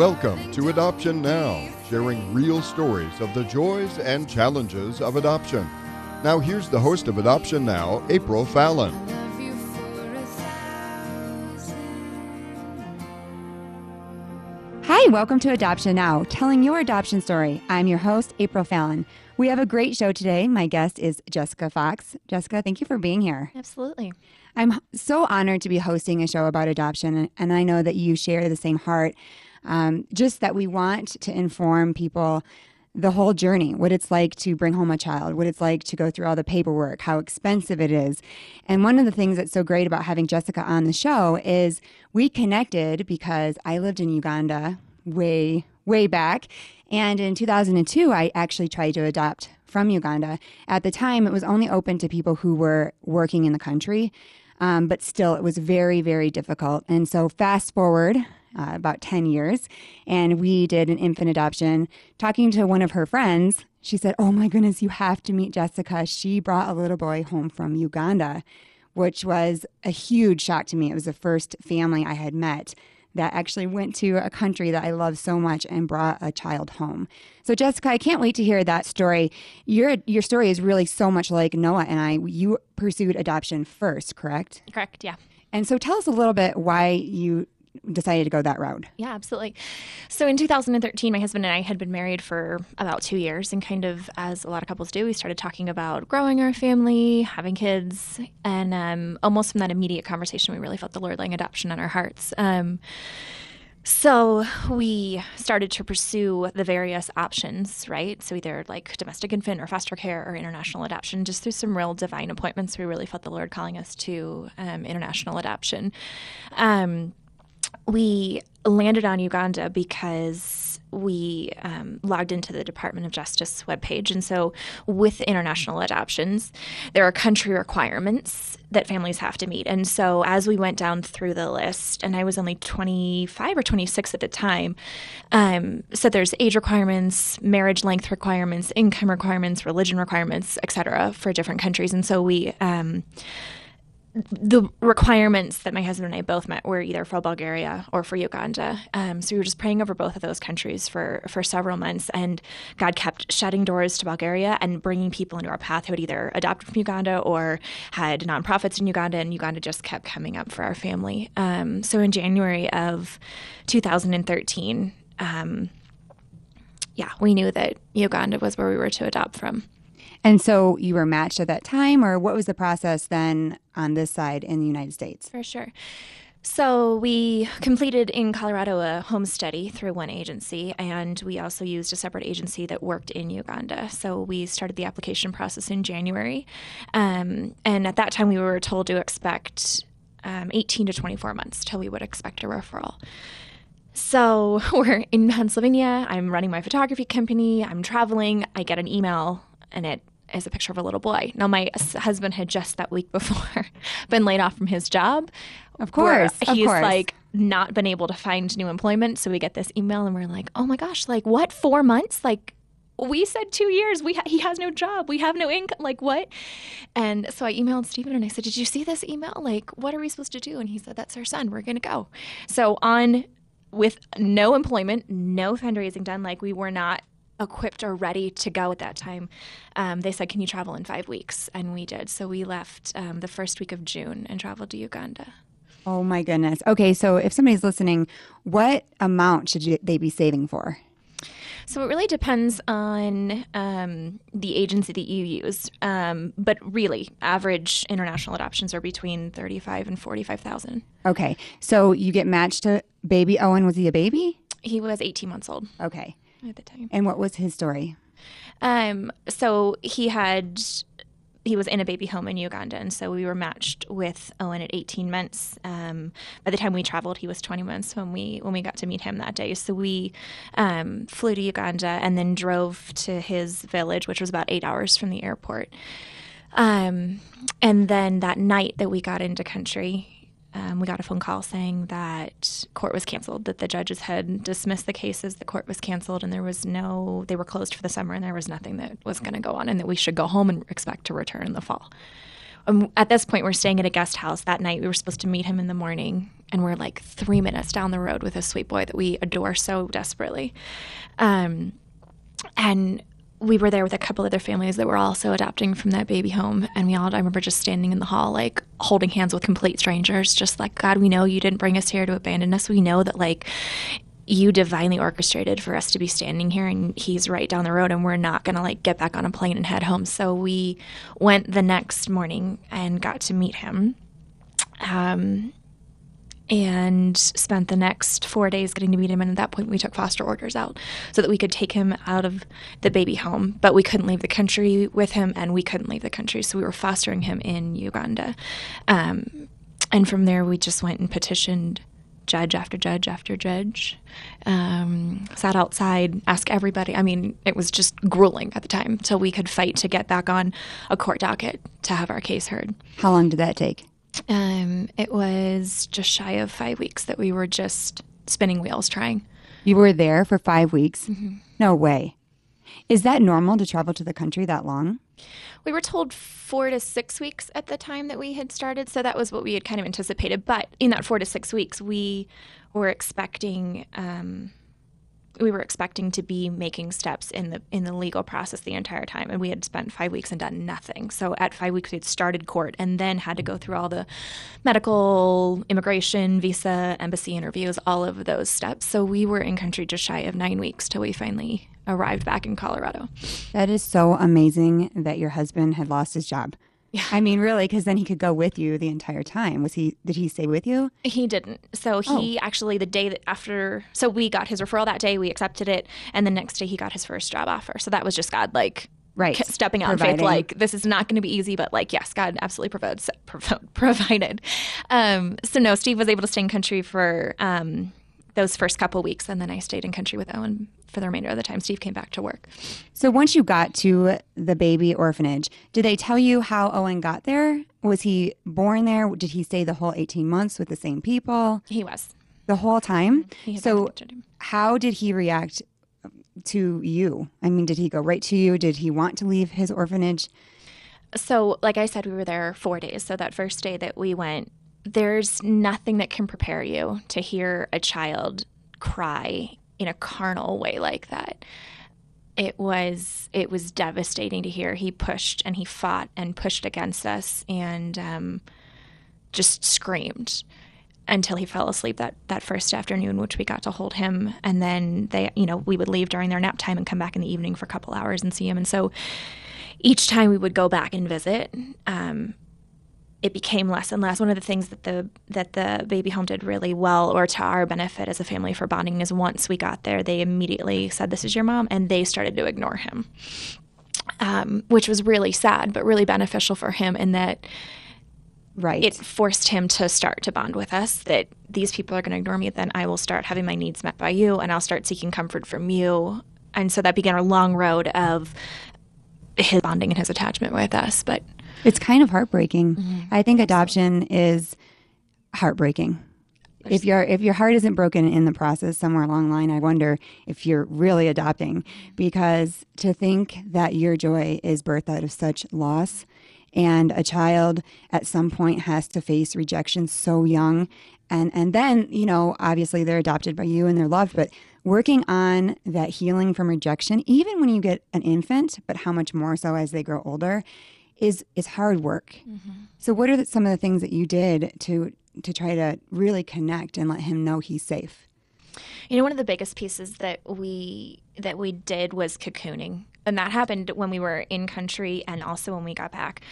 Welcome to Adoption Now, sharing real stories of the joys and challenges of adoption. Now, here's the host of Adoption Now, April Fallon. Hi, welcome to Adoption Now, telling your adoption story. I'm your host, April Fallon. We have a great show today. My guest is Jessica Fox. Jessica, thank you for being here. Absolutely. I'm so honored to be hosting a show about adoption, and I know that you share the same heart. Um, just that we want to inform people the whole journey what it's like to bring home a child, what it's like to go through all the paperwork, how expensive it is. And one of the things that's so great about having Jessica on the show is we connected because I lived in Uganda way, way back. And in 2002, I actually tried to adopt from Uganda. At the time, it was only open to people who were working in the country. Um, but still, it was very, very difficult. And so, fast forward uh, about 10 years, and we did an infant adoption. Talking to one of her friends, she said, Oh my goodness, you have to meet Jessica. She brought a little boy home from Uganda, which was a huge shock to me. It was the first family I had met that actually went to a country that I love so much and brought a child home. So Jessica, I can't wait to hear that story. Your your story is really so much like Noah and I. You pursued adoption first, correct? Correct, yeah. And so tell us a little bit why you decided to go that route. Yeah, absolutely. So in 2013, my husband and I had been married for about two years, and kind of as a lot of couples do, we started talking about growing our family, having kids, and um, almost from that immediate conversation, we really felt the Lord laying adoption on our hearts. Um, so we started to pursue the various options, right? So either like domestic infant or foster care or international adoption, just through some real divine appointments. We really felt the Lord calling us to um, international adoption. Um, we landed on Uganda because we um, logged into the Department of Justice webpage. And so, with international adoptions, there are country requirements that families have to meet. And so, as we went down through the list, and I was only 25 or 26 at the time, um, so there's age requirements, marriage length requirements, income requirements, religion requirements, et cetera, for different countries. And so, we um, the requirements that my husband and I both met were either for Bulgaria or for Uganda. Um, so we were just praying over both of those countries for for several months, and God kept shutting doors to Bulgaria and bringing people into our path who had either adopted from Uganda or had nonprofits in Uganda, and Uganda just kept coming up for our family. Um, so in January of 2013. Um, yeah, we knew that Uganda was where we were to adopt from. And so you were matched at that time, or what was the process then on this side in the United States? For sure. So we completed in Colorado a home study through one agency, and we also used a separate agency that worked in Uganda. So we started the application process in January, um, and at that time we were told to expect um, 18 to 24 months till we would expect a referral. So we're in Pennsylvania. I'm running my photography company. I'm traveling. I get an email, and it is a picture of a little boy. Now, my husband had just that week before been laid off from his job. Of course. He's of course. like not been able to find new employment. So we get this email and we're like, oh my gosh, like what? Four months? Like, we said two years. We ha- he has no job. We have no income. Like what? And so I emailed Stephen and I said, "Did you see this email? Like, what are we supposed to do?" And he said, "That's our son. We're gonna go." So on with no employment, no fundraising done, like we were not equipped or ready to go at that time. Um, they said, Can you travel in five weeks? And we did. So we left um, the first week of June and traveled to Uganda. Oh my goodness. Okay, so if somebody's listening, what amount should you, they be saving for? So it really depends on um, the agency that you use, um, but really, average international adoptions are between thirty-five and forty-five thousand. Okay, so you get matched to baby Owen. Was he a baby? He was eighteen months old Okay, at the time. and what was his story? Um, so he had he was in a baby home in Uganda, and so we were matched with Owen at 18 months. Um, by the time we traveled, he was 20 months when we when we got to meet him that day. So we um, flew to Uganda and then drove to his village, which was about eight hours from the airport. Um, and then that night that we got into country, um, we got a phone call saying that court was canceled, that the judges had dismissed the cases, the court was canceled, and there was no, they were closed for the summer, and there was nothing that was going to go on, and that we should go home and expect to return in the fall. um, at this point, we're staying at a guest house that night. We were supposed to meet him in the morning, and we're like three minutes down the road with a sweet boy that we adore so desperately. Um, and we were there with a couple other families that were also adopting from that baby home and we all i remember just standing in the hall like holding hands with complete strangers just like god we know you didn't bring us here to abandon us. We know that like you divinely orchestrated for us to be standing here and he's right down the road and we're not going to like get back on a plane and head home. So we went the next morning and got to meet him. Um, and spent the next four days getting to meet him. And at that point, we took foster orders out so that we could take him out of the baby home. But we couldn't leave the country with him, and we couldn't leave the country. So we were fostering him in Uganda. Um, and from there, we just went and petitioned judge after judge after judge. Um, sat outside, asked everybody. I mean, it was just grueling at the time till we could fight to get back on a court docket to have our case heard. How long did that take? Um, it was just shy of five weeks that we were just spinning wheels trying. You were there for five weeks? Mm-hmm. No way. Is that normal to travel to the country that long? We were told four to six weeks at the time that we had started, so that was what we had kind of anticipated. But in that four to six weeks, we were expecting um, we were expecting to be making steps in the in the legal process the entire time and we had spent five weeks and done nothing. So at five weeks we had started court and then had to go through all the medical immigration visa embassy interviews all of those steps. So we were in country just shy of nine weeks till we finally arrived back in colorado. That is so amazing that your husband had lost his job yeah. I mean, really, because then he could go with you the entire time. Was he? Did he stay with you? He didn't. So he oh. actually the day that after, so we got his referral that day. We accepted it, and the next day he got his first job offer. So that was just God, like right stepping out Providing. in faith like this is not going to be easy but like yes god absolutely provides, provided um, so no steve was able to stay in country for um, those first couple weeks and then i stayed in country with owen for the remainder of the time Steve came back to work. So once you got to the baby orphanage, did they tell you how Owen got there? Was he born there? Did he stay the whole 18 months with the same people? He was. The whole time? Mm-hmm. So how did he react to you? I mean, did he go right to you? Did he want to leave his orphanage? So, like I said, we were there four days. So, that first day that we went, there's nothing that can prepare you to hear a child cry in a carnal way like that. It was it was devastating to hear. He pushed and he fought and pushed against us and um, just screamed until he fell asleep that that first afternoon which we got to hold him. And then they you know we would leave during their nap time and come back in the evening for a couple hours and see him. And so each time we would go back and visit um, it became less and less. One of the things that the that the baby home did really well, or to our benefit as a family for bonding, is once we got there, they immediately said, "This is your mom," and they started to ignore him, um, which was really sad, but really beneficial for him in that. Right. It forced him to start to bond with us that these people are going to ignore me, then I will start having my needs met by you and I'll start seeking comfort from you. And so that began a long road of his bonding and his attachment with us. But it's kind of heartbreaking. Mm-hmm. I think adoption is heartbreaking. If your if your heart isn't broken in the process somewhere along the line, I wonder if you're really adopting because to think that your joy is birthed out of such loss and a child at some point has to face rejection so young and and then, you know, obviously they're adopted by you and they're loved, but working on that healing from rejection even when you get an infant, but how much more so as they grow older is is hard work. Mm-hmm. So, what are the, some of the things that you did to to try to really connect and let him know he's safe? You know, one of the biggest pieces that we that we did was cocooning, and that happened when we were in country and also when we got back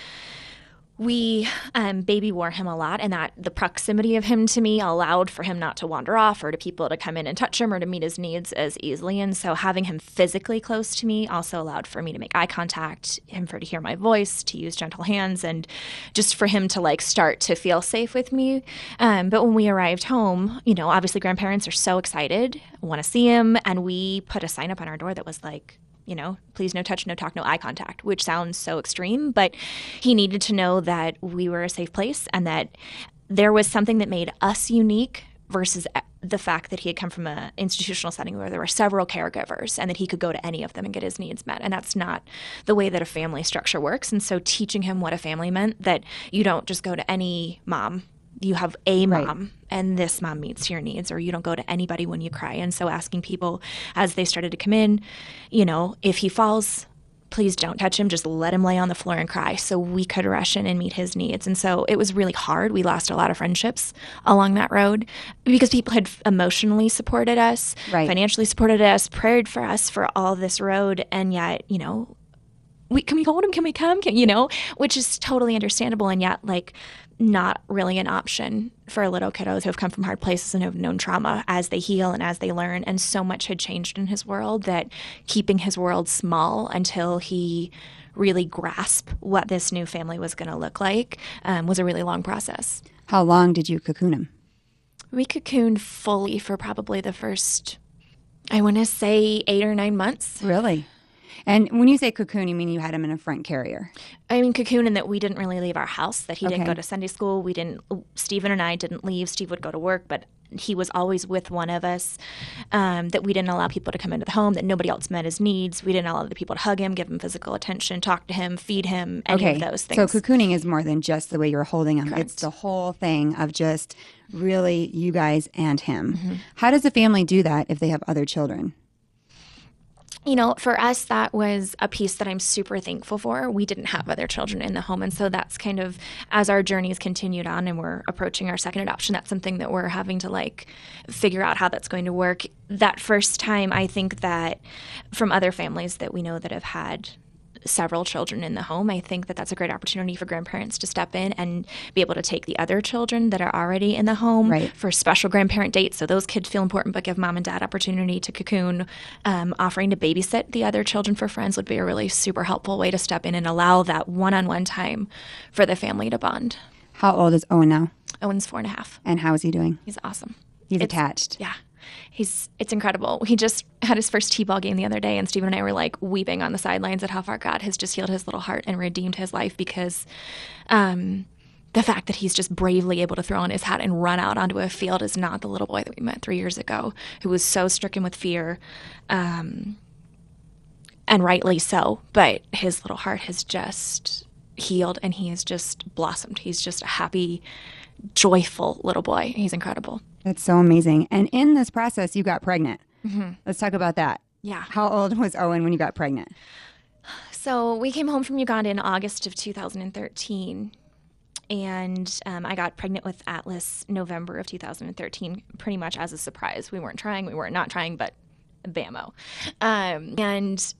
we um, baby wore him a lot, and that the proximity of him to me allowed for him not to wander off or to people to come in and touch him or to meet his needs as easily. And so, having him physically close to me also allowed for me to make eye contact, him for to hear my voice, to use gentle hands, and just for him to like start to feel safe with me. Um, but when we arrived home, you know, obviously grandparents are so excited, want to see him, and we put a sign up on our door that was like you know, please no touch, no talk, no eye contact, which sounds so extreme, but he needed to know that we were a safe place and that there was something that made us unique versus uh, the fact that he had come from an institutional setting where there were several caregivers and that he could go to any of them and get his needs met. And that's not the way that a family structure works. And so teaching him what a family meant that you don't just go to any mom you have a mom right. and this mom meets your needs or you don't go to anybody when you cry. And so asking people as they started to come in you know if he falls please don't touch him. Just let him lay on the floor and cry so we could rush in and meet his needs. And so it was really hard. We lost a lot of friendships along that road because people had emotionally supported us right. financially supported us prayed for us for all this road. And yet you know we can we hold him? Can we come? Can, you know which is totally understandable. And yet like not really an option for little kiddos who have come from hard places and have known trauma as they heal and as they learn. And so much had changed in his world that keeping his world small until he really grasped what this new family was going to look like um, was a really long process. How long did you cocoon him? We cocooned fully for probably the first, I want to say, eight or nine months. Really? And when you say cocoon, you mean you had him in a front carrier? I mean cocoon in that we didn't really leave our house, that he okay. didn't go to Sunday school. We didn't, Stephen and I didn't leave. Steve would go to work, but he was always with one of us, um, that we didn't allow people to come into the home, that nobody else met his needs. We didn't allow the people to hug him, give him physical attention, talk to him, feed him, any okay. of those things. So cocooning is more than just the way you're holding him. Correct. It's the whole thing of just really you guys and him. Mm-hmm. How does a family do that if they have other children? You know, for us, that was a piece that I'm super thankful for. We didn't have other children in the home. And so that's kind of, as our journeys continued on and we're approaching our second adoption, that's something that we're having to like figure out how that's going to work. That first time, I think that from other families that we know that have had several children in the home, I think that that's a great opportunity for grandparents to step in and be able to take the other children that are already in the home right. for special grandparent dates. So those kids feel important, but give mom and dad opportunity to cocoon. Um, offering to babysit the other children for friends would be a really super helpful way to step in and allow that one-on-one time for the family to bond. How old is Owen now? Owen's four and a half. And how is he doing? He's awesome. He's it's, attached. Yeah he's it's incredible. He just had his first T-ball game the other day, and Stephen and I were like weeping on the sidelines at how far God has just healed his little heart and redeemed his life because um, the fact that he's just bravely able to throw on his hat and run out onto a field is not the little boy that we met three years ago, who was so stricken with fear. Um, and rightly so, but his little heart has just healed and he has just blossomed. He's just a happy, joyful little boy. He's incredible. That's so amazing. And in this process, you got pregnant. Mm-hmm. Let's talk about that. Yeah. How old was Owen when you got pregnant? So we came home from Uganda in August of 2013. And um, I got pregnant with Atlas November of 2013, pretty much as a surprise. We weren't trying, we weren't not trying, but bammo. Um, and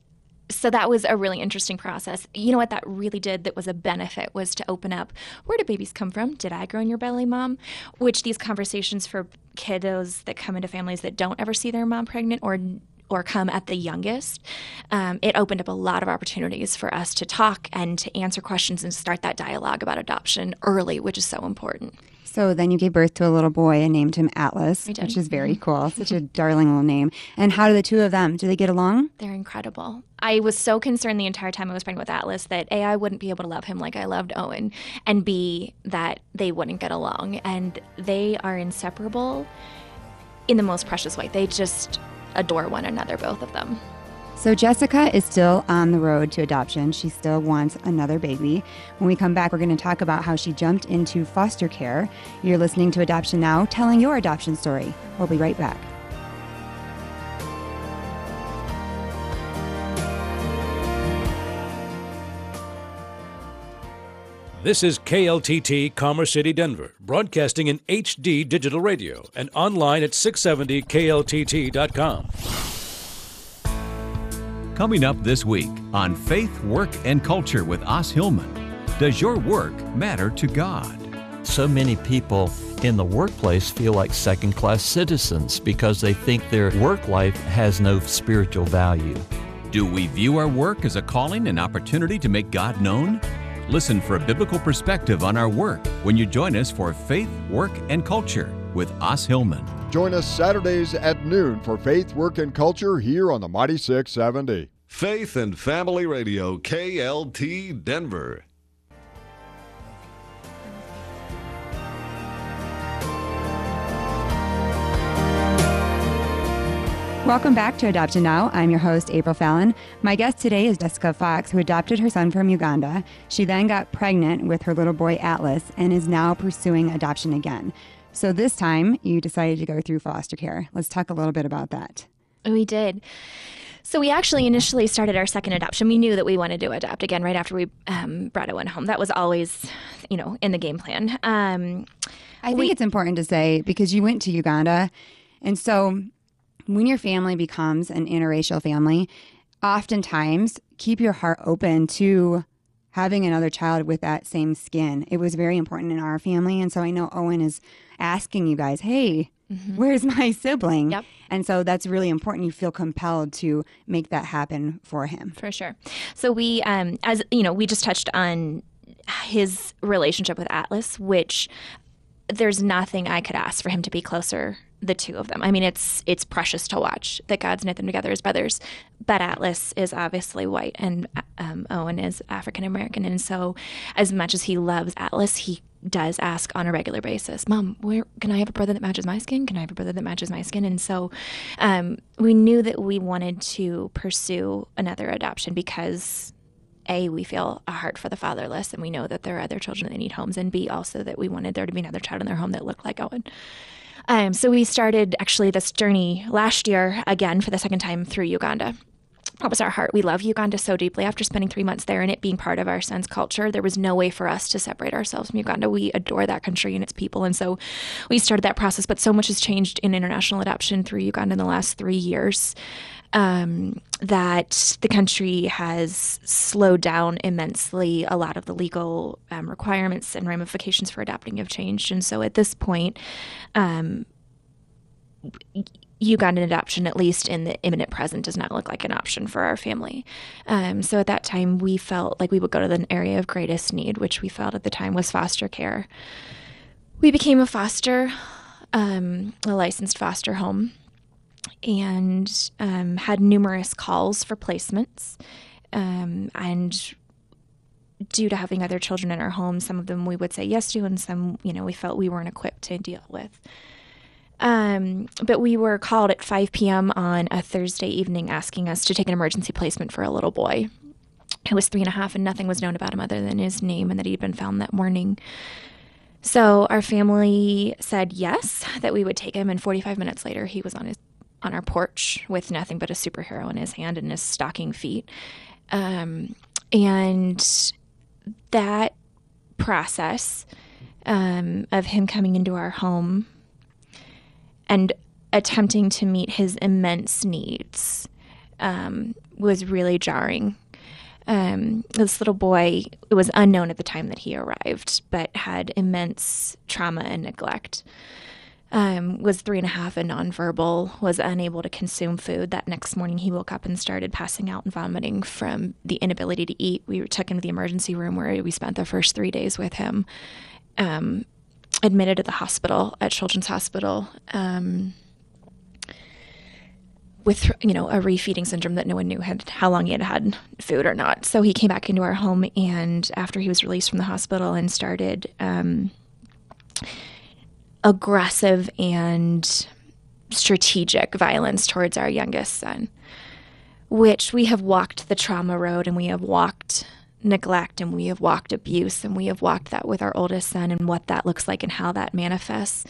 so that was a really interesting process. You know what that really did that was a benefit was to open up where do babies come from? Did I grow in your belly, mom? Which these conversations for kiddos that come into families that don't ever see their mom pregnant or or come at the youngest, um, it opened up a lot of opportunities for us to talk and to answer questions and start that dialogue about adoption early, which is so important. So then you gave birth to a little boy and named him Atlas, which is very mm-hmm. cool. Such a darling little name. And how do the two of them? Do they get along? They're incredible. I was so concerned the entire time I was pregnant with Atlas that A, I wouldn't be able to love him like I loved Owen, and B, that they wouldn't get along. And they are inseparable in the most precious way. They just adore one another, both of them. So Jessica is still on the road to adoption. She still wants another baby. When we come back, we're going to talk about how she jumped into foster care. You're listening to Adoption Now, telling your adoption story. We'll be right back. This is KLTT Commerce City, Denver, broadcasting in HD digital radio and online at 670kltt.com. Coming up this week on Faith, Work, and Culture with Os Hillman. Does your work matter to God? So many people in the workplace feel like second class citizens because they think their work life has no spiritual value. Do we view our work as a calling and opportunity to make God known? Listen for a biblical perspective on our work when you join us for Faith, Work, and Culture with Os Hillman. Join us Saturdays at noon for Faith, Work, and Culture here on the Mighty 670. Faith and Family Radio, KLTT Denver. Welcome back to Adoption Now. I'm your host, April Fallon. My guest today is Jessica Fox, who adopted her son from Uganda. She then got pregnant with her little boy, Atlas, and is now pursuing adoption again. So this time, you decided to go through foster care. Let's talk a little bit about that. We did. So we actually initially started our second adoption. We knew that we wanted to adopt again right after we um, brought Owen home. That was always, you know, in the game plan. Um, I think it's important to say because you went to Uganda, and so when your family becomes an interracial family, oftentimes keep your heart open to having another child with that same skin. It was very important in our family, and so I know Owen is asking you guys, "Hey, where's my sibling?" Yep. And so that's really important. You feel compelled to make that happen for him. for sure. So we, um, as you know, we just touched on his relationship with Atlas, which there's nothing I could ask for him to be closer. The two of them. I mean, it's it's precious to watch that God's knit them together as brothers. But Atlas is obviously white, and um, Owen is African American, and so as much as he loves Atlas, he does ask on a regular basis, "Mom, where can I have a brother that matches my skin? Can I have a brother that matches my skin?" And so um, we knew that we wanted to pursue another adoption because a we feel a heart for the fatherless and we know that there are other children that need homes and b also that we wanted there to be another child in their home that looked like owen um, so we started actually this journey last year again for the second time through uganda that was our heart. We love Uganda so deeply. After spending three months there and it being part of our son's culture, there was no way for us to separate ourselves from Uganda. We adore that country and its people. And so we started that process. But so much has changed in international adoption through Uganda in the last three years um, that the country has slowed down immensely. A lot of the legal um, requirements and ramifications for adopting have changed. And so at this point, um, Ugandan adoption, at least in the imminent present, does not look like an option for our family. Um, so at that time, we felt like we would go to the area of greatest need, which we felt at the time was foster care. We became a foster, um, a licensed foster home, and um, had numerous calls for placements. Um, and due to having other children in our home, some of them we would say yes to, and some, you know, we felt we weren't equipped to deal with. Um, but we were called at 5 p.m. on a Thursday evening asking us to take an emergency placement for a little boy who was three and a half, and nothing was known about him other than his name and that he'd been found that morning. So our family said yes, that we would take him, and 45 minutes later, he was on his on our porch with nothing but a superhero in his hand and his stocking feet. Um, and that process um, of him coming into our home and attempting to meet his immense needs um, was really jarring. Um, this little boy, it was unknown at the time that he arrived, but had immense trauma and neglect. Um, was three and a half and nonverbal, was unable to consume food. That next morning, he woke up and started passing out and vomiting from the inability to eat. We took him to the emergency room where we spent the first three days with him. Um, admitted at the hospital at Children's Hospital um, with you know a refeeding syndrome that no one knew had how long he had had food or not. So he came back into our home, and after he was released from the hospital and started um, aggressive and strategic violence towards our youngest son, which we have walked the trauma road and we have walked neglect and we have walked abuse and we have walked that with our oldest son and what that looks like and how that manifests.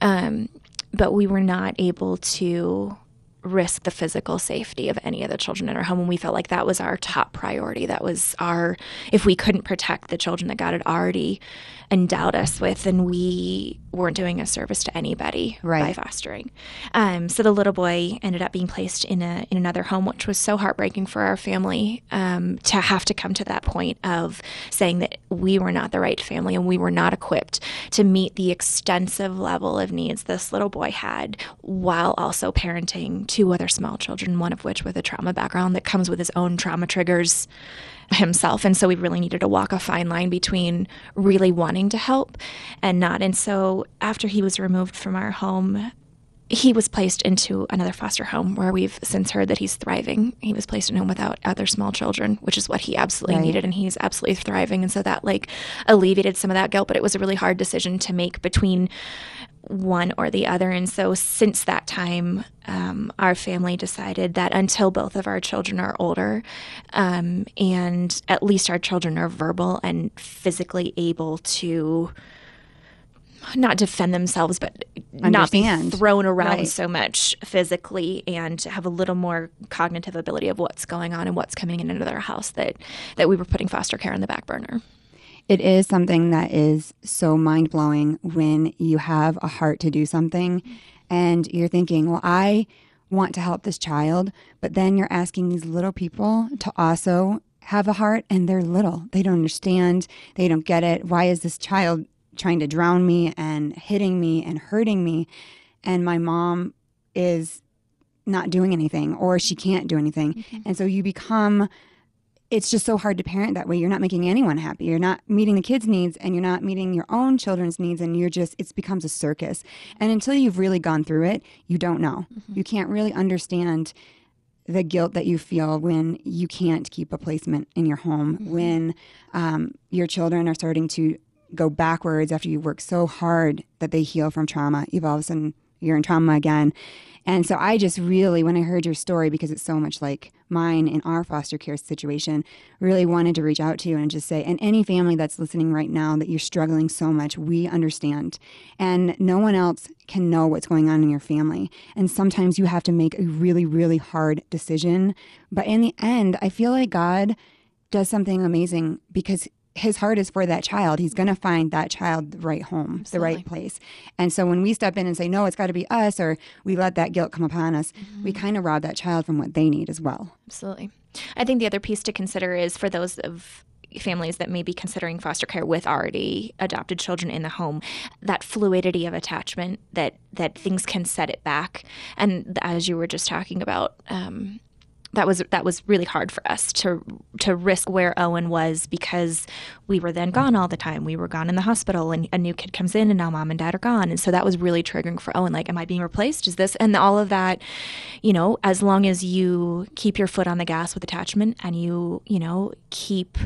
Um, but we were not able to risk the physical safety of any of the children in our home and we felt like that was our top priority that was our if we couldn't protect the children that god had already endowed us with and we weren't doing a service to anybody Right. by fostering um, so the little boy ended up being placed in a in another home which was so heartbreaking for our family um, to have to come to that point of saying that we were not the right family and we were not equipped to meet the extensive level of needs this little boy had while also parenting two other small children one of which with a trauma background that comes with his own trauma triggers himself and so we really needed to walk a fine line between really wanting to help and not and so after he was removed from our home he was placed into another foster home where we've since heard that he's thriving. He was placed in a home without other small children, which is what he absolutely Right. needed, and he's absolutely thriving. And so that like alleviated some of that guilt, but it was a really hard decision to make between one or the other. And so, since that time, um, our family decided that until both of our children are older um, and at least our children are verbal and physically able to not defend themselves, but not be thrown around Right. so much physically and have a little more cognitive ability of what's going on and what's coming in into their house that, that we were putting foster care on the back burner. It is something that is so mind blowing when you have a heart to do something and you're thinking, well, I want to help this child, but then you're asking these little people to also have a heart and they're little. They don't understand. They don't get it. Why is this child trying to drown me and hitting me and hurting me? And my mom is not doing anything or she can't do anything. Mm-hmm. And so you become it's just so hard to parent that way. You're not making anyone happy. You're not meeting the kids' needs and you're not meeting your own children's needs and you're just it becomes a circus. And until you've really gone through it, you don't know. You can't really understand the guilt that you feel when you can't keep a placement in your home, when um, your children are starting to go backwards after you work so hard that they heal from trauma. You've all of a sudden you're in trauma again. And so I just really, when I heard your story, because it's so much like mine in our foster care situation, really wanted to reach out to you and just say, and any family that's listening right now that you're struggling so much, we understand. And no one else can know what's going on in your family. And sometimes you have to make a really, really hard decision. But in the end, I feel like God does something amazing because his heart is for that child. He's going to find that child the right home, the right place. And so when we step in and say, no, it's got to be us, or we let that guilt come upon us, we kind of rob that child from what they need as well. Absolutely. I think the other piece to consider is for those of families that may be considering foster care with already adopted children in the home that fluidity of attachment that that things can set it back and as you were just talking about um, that was that was really hard for us to to risk where Owen was because we were then gone all the time. We were gone in the hospital, and a new kid comes in, and now mom and dad are gone, and so that was really triggering for Owen. Like, am I being replaced? Is this and all of that? You know, as long as you keep your foot on the gas with attachment, and you you know keep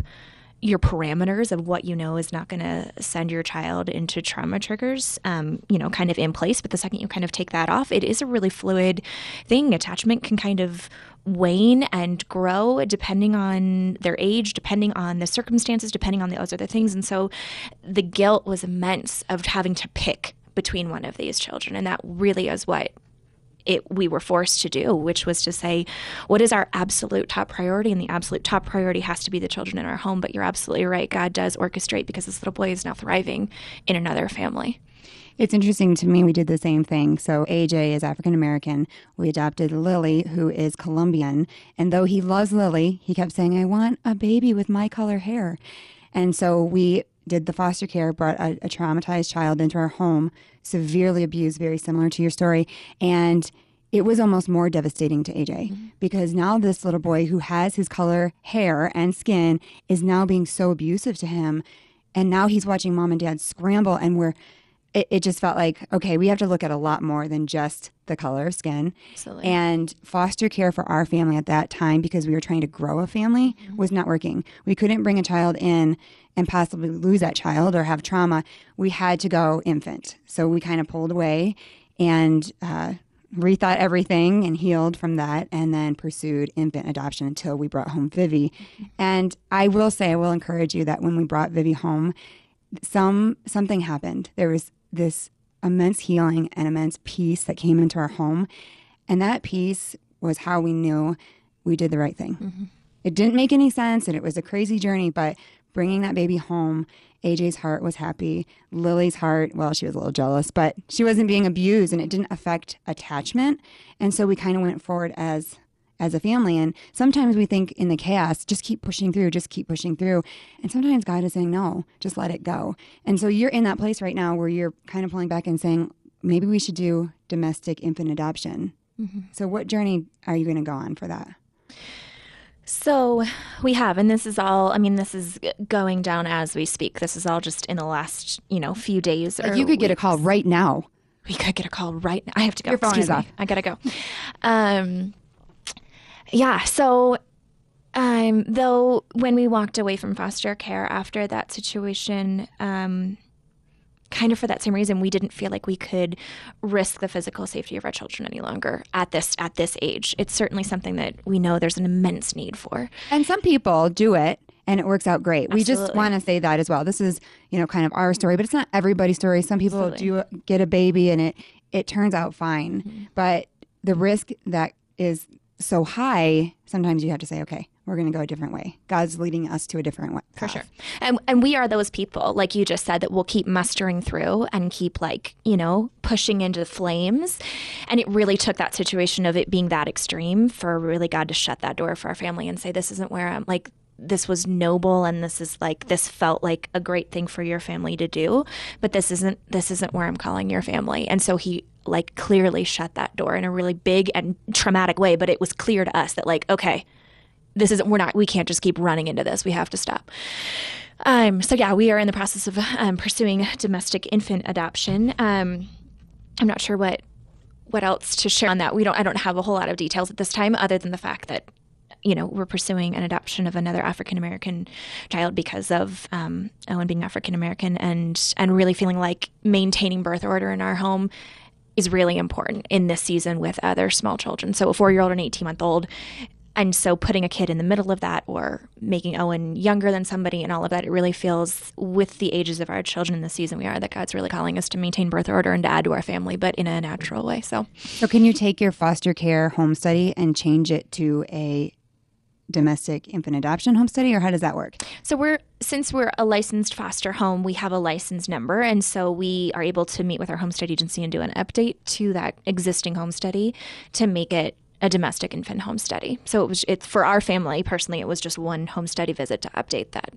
your parameters of what you know is not going to send your child into trauma triggers, um, you know, kind of in place. But the second you kind of take that off, it is a really fluid thing. Attachment can kind of wane and grow depending on their age, depending on the circumstances, depending on those other things. And so the guilt was immense of having to pick between one of these children. And that really is what it we were forced to do, which was to say, what is our absolute top priority? And the absolute top priority has to be the children in our home. But you're absolutely right. God does orchestrate because this little boy is now thriving in another family. It's interesting to me, we did the same thing. So AJ is African American. We adopted Lily, who is Colombian. And though he loves Lily, he kept saying, I want a baby with my color hair. And so we did the foster care, brought a, a traumatized child into our home, severely abused, very similar to your story. And it was almost more devastating to AJ mm-hmm. because now this little boy who has his color hair and skin is now being so abusive to him. And now he's watching mom and dad scramble, and we're it, it just felt like okay we have to look at a lot more than just the color of skin Absolutely. and foster care for our family at that time because we were trying to grow a family mm-hmm. was not working we couldn't bring a child in and possibly lose that child or have trauma we had to go infant so we kind of pulled away and uh, rethought everything and healed from that and then pursued infant adoption until we brought home vivi and i will say i will encourage you that when we brought vivi home some something happened. There was this immense healing and immense peace that came into our home, and that peace was how we knew we did the right thing. It didn't make any sense, and it was a crazy journey. But bringing that baby home, AJ's heart was happy. Lily's heart, well, she was a little jealous, but she wasn't being abused, and it didn't affect attachment. And so we kind of went forward as as a family. And sometimes we think in the chaos, just keep pushing through, just keep pushing through. And sometimes God is saying, no, just let it go. And so you're in that place right now where you're kind of pulling back and saying, maybe we should do domestic infant adoption. Mm-hmm. So, what journey are you going to go on for that? So we have, and this is all. I mean, this is going down as we speak. This is all just in the last, you know, few days. Or you could get a call right now. we could get a call right now. I have to go. Your phone Excuse is me. off. I gotta go. Um, yeah. So, um, though, when we walked away from foster care after that situation, um, kind of for that same reason, we didn't feel like we could risk the physical safety of our children any longer at this at this age. It's certainly something that we know there's an immense need for. And some people do it and it works out great. We just want to say that as well. This is, you know, kind of our story, but it's not everybody's story. Some people Absolutely. do get a baby and it it turns out fine. Mm-hmm. But the risk that is so high, sometimes you have to say, okay, we're going to go a different way. God's leading us to a different way. For sure. And and we are those people, like you just said, that will keep mustering through and keep like, you know, pushing into the flames. And it really took that situation of it being that extreme for really God to shut that door for our family and say, This isn't where I'm like this was noble and this is like this felt like a great thing for your family to do but this isn't this isn't where i'm calling your family and so he like clearly shut that door in a really big and traumatic way but it was clear to us that like okay this isn't we're not we can't just keep running into this. We have to stop. Um, so yeah we are in the process of um, pursuing domestic infant adoption. Um, i'm not sure what what else to share on that. We don't i don't have a whole lot of details at this time other than the fact that you know we're pursuing an adoption of another african american child because of um, owen being african american and and really feeling like maintaining birth order in our home is really important in this season with other small children. So a four year old and 18 month old and so putting a kid in the middle of that or making Owen younger than somebody and all of that, it really feels with the ages of our children in the season we are that God's really calling us to maintain birth order and to add to our family, but in a natural way. So So, can you take your foster care home study and change it to a domestic infant adoption home study, or how does that work? So we're since we're a licensed foster home, we have a license number, and so we are able to meet with our home study agency and do an update to that existing home study to make it a domestic infant home study. So it was it's for our family personally. It was just one home study visit to update that.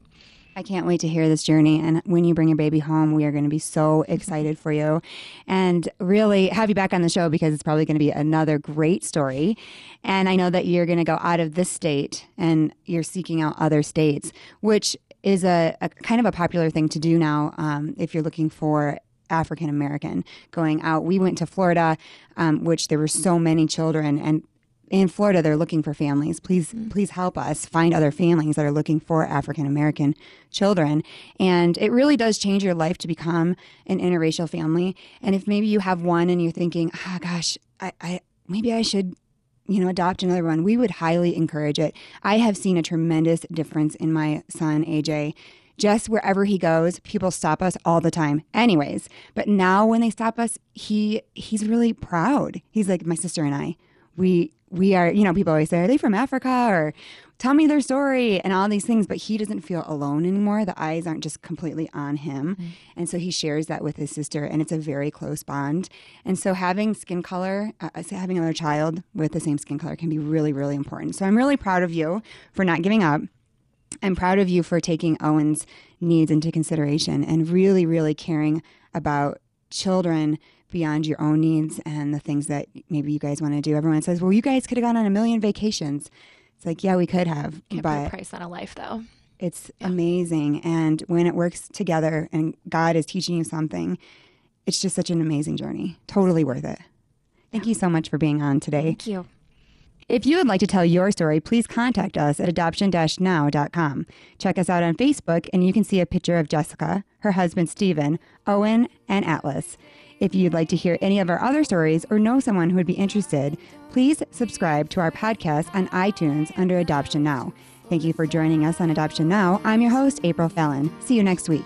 I can't wait to hear this journey. And when you bring your baby home, we are going to be so excited for you and really have you back on the show because it's probably going to be another great story. And I know that you're going to go out of this state and you're seeking out other states, which is a, a kind of a popular thing to do now um, if you're looking for African American going out. We went to Florida, um, which there were so many children, and in Florida, they're looking for families. Please, please help us find other families that are looking for African American children. And it really does change your life to become an interracial family. And if maybe you have one and you're thinking, ah, gosh, I, I maybe I should you know, adopt another one, we would highly encourage it. I have seen a tremendous difference in my son, AJ. Just wherever he goes, people stop us all the time. Anyways, but now when they stop us, he he's really proud. He's like my sister and I. We we are, you know, people always say, "Are they from Africa?" or "Tell me their story," and all these things. But he doesn't feel alone anymore. The eyes aren't just completely on him, and so he shares that with his sister, and it's a very close bond. And so having skin color, uh, so having another child with the same skin color, can be really, really important. So I'm really proud of you for not giving up. I'm proud of you for taking Owen's needs into consideration and really, really caring about children beyond your own needs and the things that maybe you guys want to do. Everyone says, well, you guys could have gone on a million vacations. It's like, yeah, we could have, Can't put but a price on a life though. it's amazing. And when it works together and God is teaching you something, it's just such an amazing journey. Totally worth it. Thank you so much for being on today. Thank you. If you would like to tell your story, please contact us at adoption-now.com. Check us out on Facebook, and you can see a picture of Jessica, her husband Stephen, Owen, and Atlas. If you'd like to hear any of our other stories or know someone who would be interested, please subscribe to our podcast on iTunes under Adoption Now. Thank you for joining us on Adoption Now. I'm your host, April Fallon. See you next week.